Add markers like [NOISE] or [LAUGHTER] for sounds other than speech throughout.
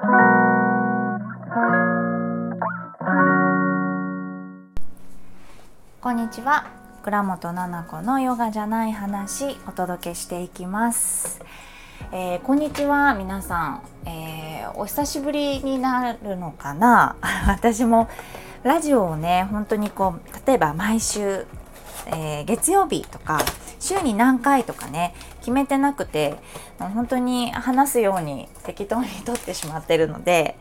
こんにちは。倉本々子のヨガじゃない話お届けしていきます、えー、こんにちは。皆さん、えー、お久しぶりになるのかな？[LAUGHS] 私もラジオをね本当にこう例えば毎週、えー、月曜日とか週に何回とかね決めてなくて本当に話すように適当に撮ってしまってるので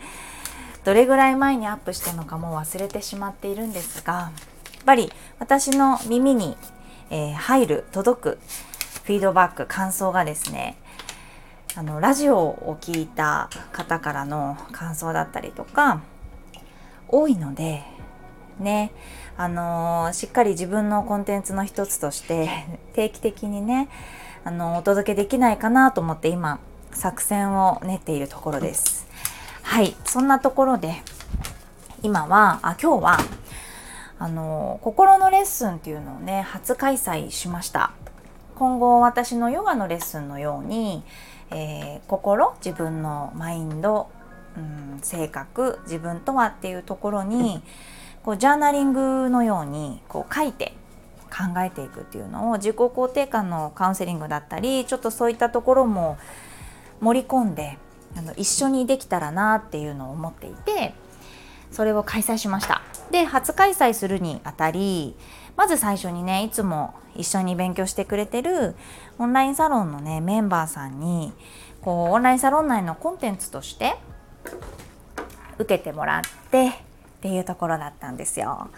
どれぐらい前にアップしたのかも忘れてしまっているんですがやっぱり私の耳に、えー、入る届くフィードバック感想がですねあのラジオを聴いた方からの感想だったりとか多いのでねあのー、しっかり自分のコンテンツの一つとして定期的にねあのお届けできないかなと思って今作戦を練っているところです。はい。そんなところで今はあ今日はあの心のレッスンっていうのをね初開催しました。今後私のヨガのレッスンのように、えー、心自分のマインド、うん、性格自分とはっていうところにこうジャーナリングのようにこう書いて考えていくっていうのを自己肯定感のカウンセリングだったりちょっとそういったところも盛り込んであの一緒にできたらなっていうのを思っていてそれを開催しました。で初開催するにあたりまず最初にねいつも一緒に勉強してくれてるオンラインサロンのねメンバーさんにこうオンラインサロン内のコンテンツとして受けてもらってっていうところだったんですよ。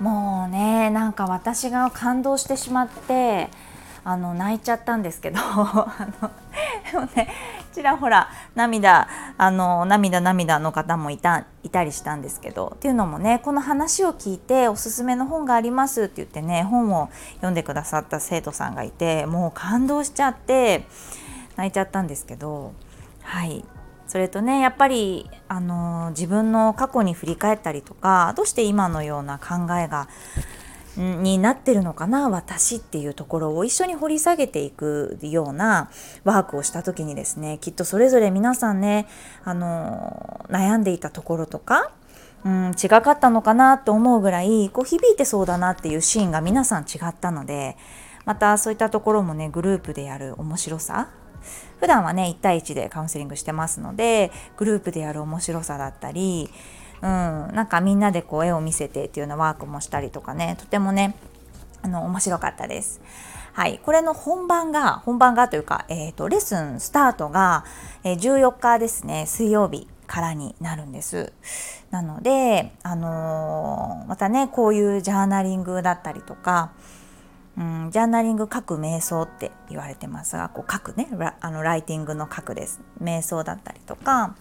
もうねなんか私が感動してしまってあの泣いちゃったんですけど [LAUGHS] あのでもねちらほら涙あの涙涙の方もいたいたりしたんですけどっていうのもねこの話を聞いておすすめの本がありますって言ってね本を読んでくださった生徒さんがいてもう感動しちゃって泣いちゃったんですけどはいそれとねやっぱりあの自分の過去に振り返ったりとかどうして今のような考えがになってるのかな私っていうところを一緒に掘り下げていくようなワークをした時にですねきっとそれぞれ皆さんねあの悩んでいたところとかうん、違かったのかなと思うぐらいこう響いてそうだなっていうシーンが皆さん違ったのでまたそういったところもねグループでやる面白さ普段はね1対1でカウンセリングしてますのでグループでやる面白さだったり、うん、なんかみんなでこう絵を見せてっていうようなワークもしたりとかねとてもねあの面白かったです。はい、これの本番が本番がというか、えーと、レッスンスタートが、え、14日ですね水曜日からになるんです。なので、あのー、またねこういうジャーナリングだったりとかうん、ジャーナリング書く瞑想って言われてますがこう書くねあのライティングの書くです瞑想だったりとか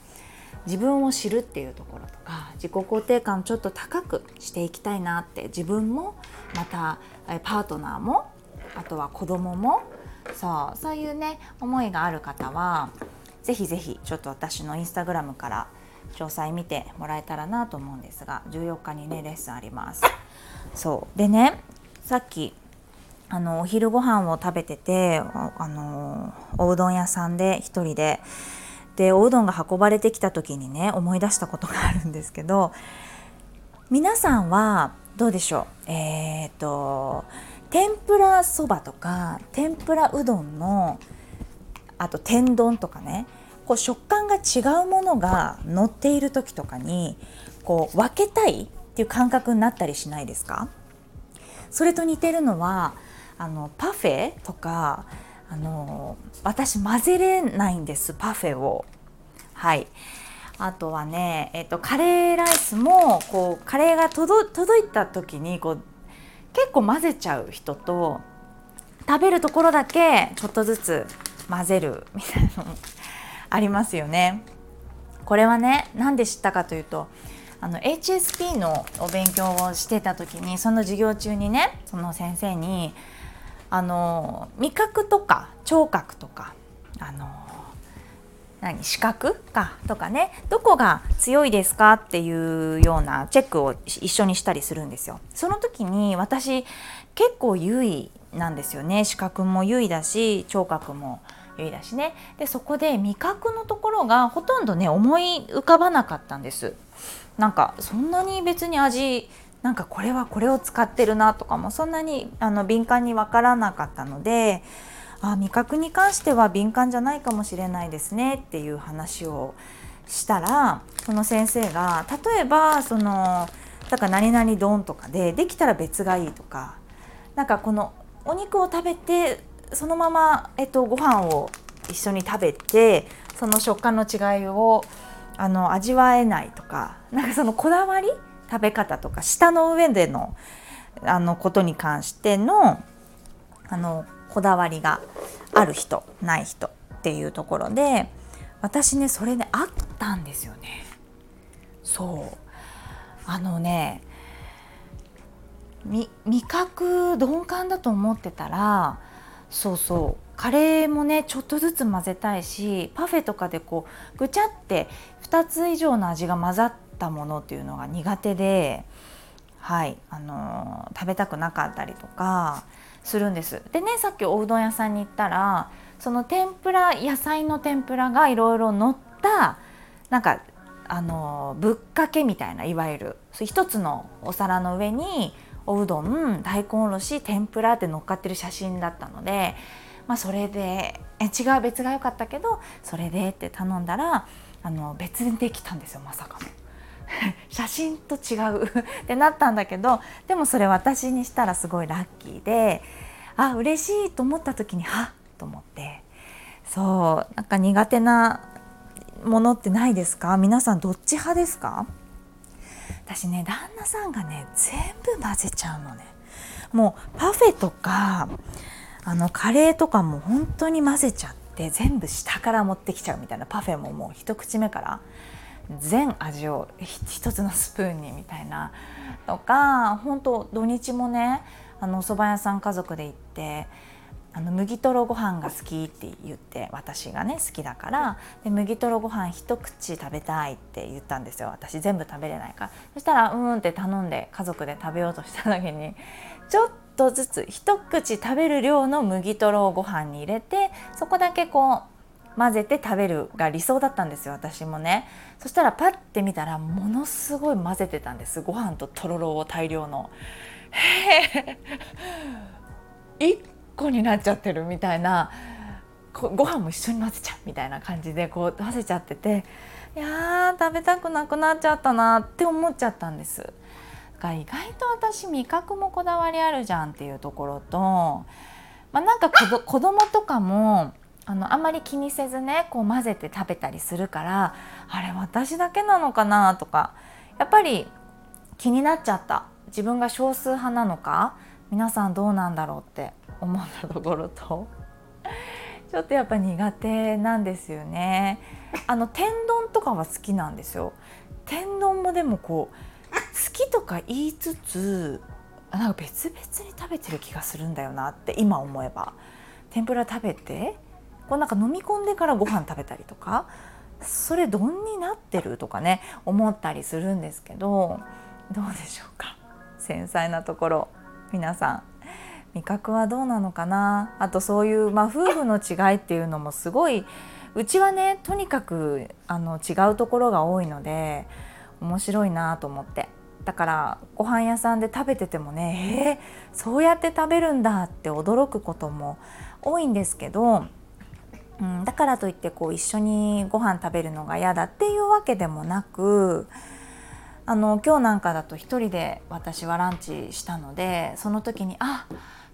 自分を知るっていうところとか自己肯定感をちょっと高くしていきたいなって自分もまたパートナーもあとは子供もそうそういうね思いがある方は是非是非ちょっと私のインスタグラムから詳細見てもらえたらなと思うんですが14日にねレッスンあります。そうでねさっきあのお昼ご飯を食べててあのおうどん屋さんで1人で。でおうどんが運ばれてきた時にね思い出したことがあるんですけど皆さんはどうでしょう？えっ、ー、と天ぷらそばとか天ぷらうどんのあと天丼とかねこう食感が違うものが乗っている時とかにこう分けたいっていう感覚になったりしないですか？それと似てるのはあのパフェとかあの私混ぜれないんですパフェをはいあとはね、えーと、カレーライスもこうカレーが届いた時にこう結構混ぜちゃう人と食べるところだけちょっとずつ混ぜるみたいなのもありますよね。これはね何で知ったかというとあの HSP のお勉強をしてた時にその授業中にねその先生にあの味覚とか聴覚とかあの何視覚かとかねどこが強いですかっていうようなチェックを一緒にしたりするんですよ。その時に私結構優位なんですよね。視覚も優位だし聴覚も言い出しね。でそこで味覚のところがほとんどね思い浮かばなかったんです。なんかそんなに別に味なんかこれはこれを使ってるなとかもそんなにあの敏感にわからなかったのであ味覚に関しては敏感じゃないかもしれないですねっていう話をしたらその先生が例えばそのだから何々丼とかでできたら別がいいとかなんかこのお肉を食べてそのまま、えっと、ご飯を一緒に食べてその食感の違いをあの味わえないとかなんかそのこだわり食べ方とか舌の上でのあのことに関してのあのこだわりがある人ない人っていうところで私ねそれねあったんですよね。そうあのね味覚鈍感だと思ってたらそうそうカレーもねちょっとずつ混ぜたいしパフェとかでこうぐちゃって2つ以上の味が混ざったものっていうのが苦手ではいあのー、食べたくなかったりとかするんです。でねさっきおうどん屋さんに行ったらその天ぷら野菜の天ぷらがいろいろ乗ったなんかあのぶっかけみたいないわゆる一つのお皿の上におうどん大根おろし天ぷらって乗っかってる写真だったので、まあ、それでえ違う別が良かったけどそれでって頼んだらあの別にできたんですよまさかの。写真と違う。[LAUGHS] ってなったんだけどでもそれ私にしたらすごいラッキーであ嬉しいと思った時にはっと思って。そうなんか苦手なものってないですか？皆さんどっち派ですか？私ね旦那さんがね全部混ぜちゃうのね。もうパフェとかあのカレーとかも本当に混ぜちゃって全部下から持ってきちゃうみたいなパフェももう一口目から。全味を一つのスプーンにみたいなとか本当土日もねあのお蕎麦屋さん家族で行ってあの麦とろご飯が好きって言って私がね好きだからで麦とろご飯一口食べたいって言ったんですよ。私全部食べれないから。そしたらうんって頼んで家族で食べようとした時にちょっとずつ一口食べる量の麦とろをご飯に入れてそこだけこう混ぜて食べるが理想だったんですよ私もね。そしたらパッて見たらものすごい混ぜてたんです。ご飯ととろろを大量の。へえ個になっちゃってるみたいな。ご飯も一緒に混ぜちゃうみたいな感じでこう混ぜちゃってて。いやー食べたくなくなっちゃったなって思っちゃったんです。が意外と私味覚もこだわりあるじゃんっていうところと、まあ、なんか子ど子供とかもあのあんまり気にせずねこう混ぜて食べたりするからあれ私だけなのかなとかやっぱり気になっちゃった。自分が少数派なのか皆さんどうなんだろうって思ったところと [LAUGHS] ちょっとやっぱ苦手なんですよね。あの天丼とかは好きなんですよ。天丼もでもこう好きとか言いつつなんか別々に食べてる気がするんだよなって今思えば。天ぷら食べてこうなんか飲み込んでからご飯食べたりとかそれ丼になってるとかね思ったりするんですけどどうでしょうか？繊細なところ。皆さん味覚はどうなのかな？あとそういう、まあ、夫婦の違いっていうのもすごいうちはねとにかくあの違うところが多いので面白いなと思って。だからご飯屋さんで食べててもねえー、そうやって食べるんだって驚くことも多いんですけど、うん、だからといってこう一緒にご飯食べるのが嫌だっていうわけでもなくあの今日なんかだと1人で私はランチしたのでその時にあ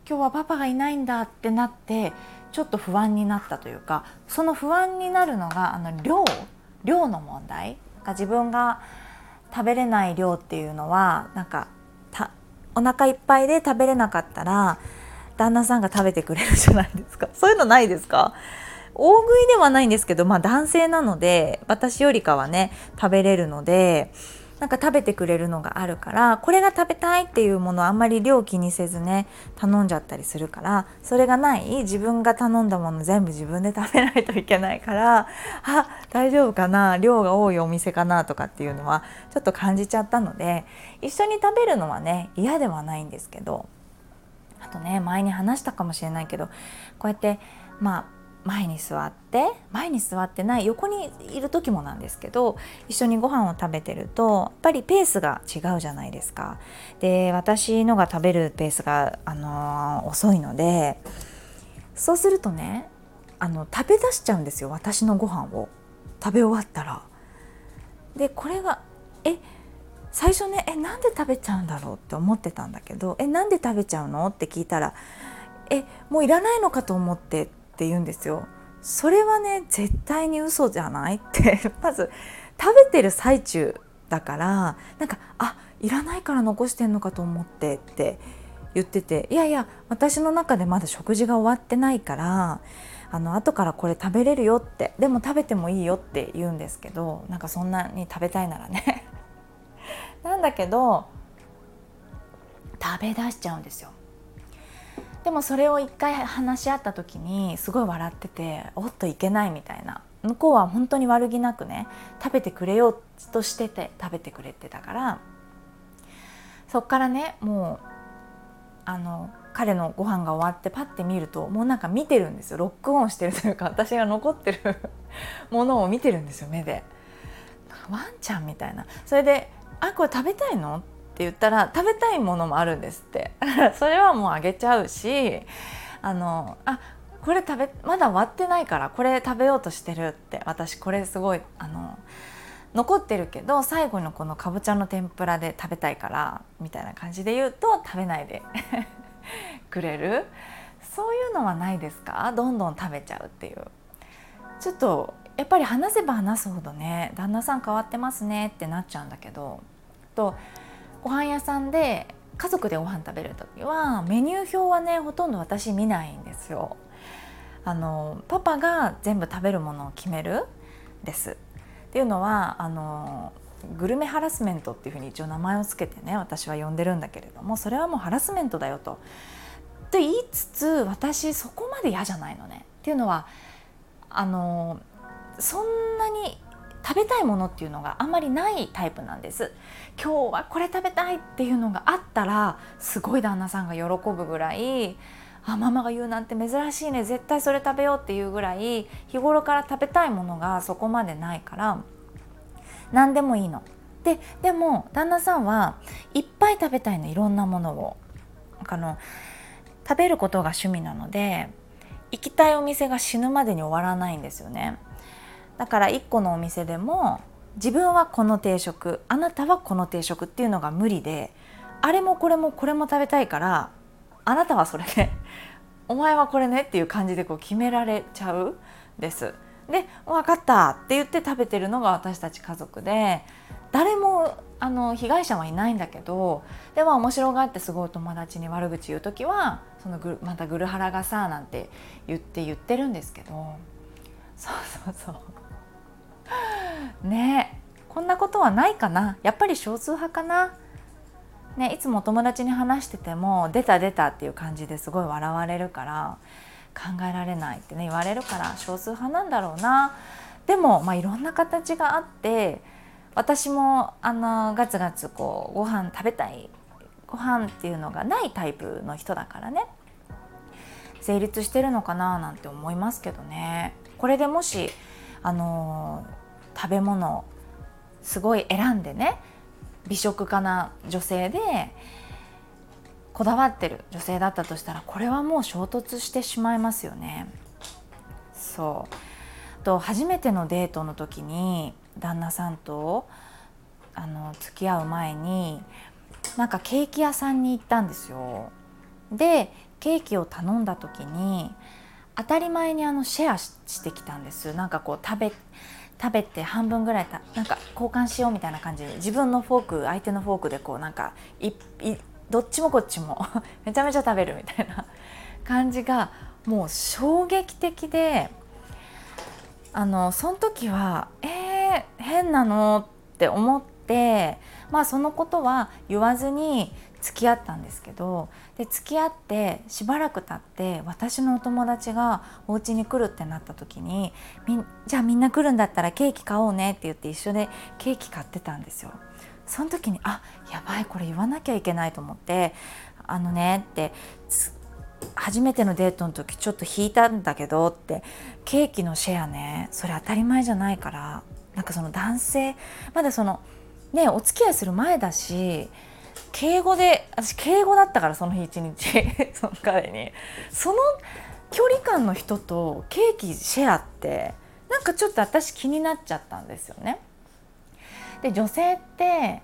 今日はパパがいないんだってなってちょっと不安になったというかその不安になるのがあの量量の問題。が自分が食べれない量っていうのはなんかたお腹いっぱいで食べれなかったら旦那さんが食べてくれるじゃないですか。そういうのないですか？大食いではないんですけどまあ男性なので私よりかはね食べれるのでなんか食べてくれるのがあるからこれが食べたいっていうものあんまり量気にせずね頼んじゃったりするからそれがない自分が頼んだもの全部自分で食べないといけないからあ大丈夫かな量が多いお店かなとかっていうのはちょっと感じちゃったので一緒に食べるのはね嫌ではないんですけどあとね前に話したかもしれないけどこうやってまあ前に座って前に座ってない横にいる時もなんですけど一緒にご飯を食べてるとやっぱりペースが違うじゃないですか。で私のが食べるペースが、あのー、遅いのでそうするとねあの食べ出しちゃうんですよ私のご飯を食べ終わったら。でこれがえ最初ねえなんで食べちゃうんだろう？って思ってたんだけどえなんで食べちゃうの？って聞いたらえもういらないのかと思ってって言うんですよ。それはね絶対に嘘じゃない？って。[LAUGHS] まず食べてる最中だからなんかあいらないから残してんのかと思ってって言ってて。いやいや私の中でまだ食事が終わってないからあの後からこれ食べれるよって。でも食べてもいいよって言うんですけどなんかそんなに食べたいならね。[LAUGHS] なんだけど食べ出しちゃうんですよ。でもそれを一回話し合った時にすごい笑ってておっといけないみたいな。向こうは本当に悪気なくね食べてくれようとしてて食べてくれてたから。そっからねもうあの彼のご飯が終わってパッて見るともうなんか見てるんですよ。ロックオンしてるというか私が残ってる [LAUGHS] ものを見てるんですよ目で。ワンちゃんみたいな。それで「あこれ食べたいの?」って言ったら食べたいものもあるんですって。[LAUGHS] それはもうあげちゃうしあのあこれ食べまだ終わってないからこれ食べようとしてるって私これすごいあの残ってるけど最後のこのかぼちゃの天ぷらで食べたいからみたいな感じで言うと食べないで [LAUGHS] くれる。そういうのはないですか？どんどん食べちゃうっていう。ちょっとやっぱり話せば話すほどね旦那さん変わってますねってなっちゃうんだけどとご飯屋さんで家族でご飯食べる時はメニュー表はねほとんど私見ないんですよ。あのパパが全部食べるものを決めるですっていうのはあのグルメハラスメントっていうふうに一応名前を付けてね私は呼んでるんだけれどもそれはもうハラスメントだよと。と言いつつ私そこまで嫌じゃないのね。っていうのはあのそんなに食べたいものっていうのがあんまりないタイプなんです今日はこれ食べたいっていうのがあったらすごい旦那さんが喜ぶぐらいあママが言うなんて珍しいね絶対それ食べようっていうぐらい日頃から食べたいものがそこまでないから何でもいいの。ででも旦那さんはいっぱい食べたいのいろんなものを。あの食べることが趣味なので行きたいお店が死ぬまでに終わらないんですよね。だから1個のお店でも自分はこの定食あなたはこの定食っていうのが無理であれもこれもこれも食べたいからあなたはそれでお前はこれねっていう感じでこう決められちゃうです。で分かったって言って食べてるのが私たち家族で誰もあの被害者はいないんだけどでも面白がってすごい友達に悪口言う時はそのまたグルハラがさなんて言って言ってるんですけどそうそうそうねこんなことはないかな。やっぱり少数派かな。ね、いつも友達に話してても「出た出た」っていう感じですごい笑われるから考えられないってね言われるから少数派なんだろうな。でも、まあ、いろんな形があって私もあのガツガツこうご飯食べたいご飯っていうのがないタイプの人だからね。成立してるのかななんて思いますけどね。これでもしあの食べ物すごい選んでね美食家な女性でこだわってる女性だったとしたらこれはもう衝突してしまいますよね。そうと初めてのデートの時に旦那さんとあの付き合う前になんかケーキ屋さんに行ったんですよ。でケーキを頼んだ時に当たり前にあのシェアしてきたんですなんかこう食べ食べて半分ぐらいたなんか交換しようみたいな感じで自分のフォーク相手のフォークでこうなんかいどっちもこっちも [LAUGHS] めちゃめちゃ食べるみたいな感じがもう衝撃的であのその時は「えー、変なの?」って思ってまあそのことは言わずに付き合ったんですけどで付き合ってしばらく経って私のお友達がお家に来るってなった時にじゃあみんな来るんだったらケーキ買おうねって言って一緒でケーキ買ってたんですよ。その時にあやばいこれ言わなきゃいけないと思ってあのねって初めてのデートの時ちょっと引いたんだけどってケーキのシェアねそれ当たり前じゃないからなんかその男性まだそのねお付き合いする前だし敬語で私敬語だったからその日一日。[LAUGHS] その彼に。その距離感の人とケーキシェアってなんかちょっと私気になっちゃったんですよね。で女性って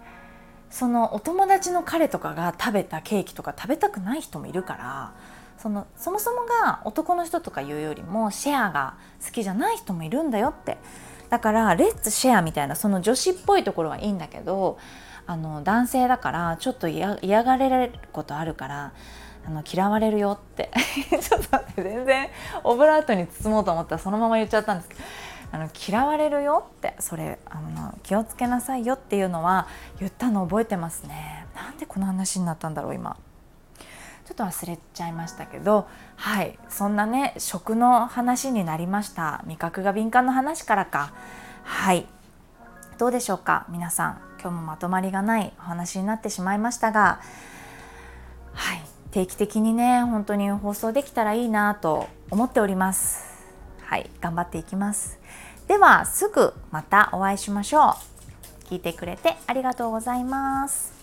そのお友達の彼とかが食べたケーキとか食べたくない人もいるからそのそもそもが男の人とかいうよりもシェアが好きじゃない人もいるんだよって。だからレッツシェアみたいなその女子っぽいところはいいんだけどあの男性だからちょっと嫌がれることあるからあの嫌われるよって。[LAUGHS] ちょっと待って全然オブラートに包もうと思ったらそのまま言っちゃったんですけどあの嫌われるよってそれあの気をつけなさいよっていうのは言ったの覚えてますね。なんでこの話になったんだろう今。ちょっと忘れちゃいましたけどはい。そんなね食の話になりました。味覚が敏感の話からか。はい。どうでしょうか皆さん。今日もまとまりがないお話になってしまいましたがはい定期的にね本当に放送できたらいいなと思っております。はい頑張っていきます。ではすぐまたお会いしましょう。聞いてくれてありがとうございます。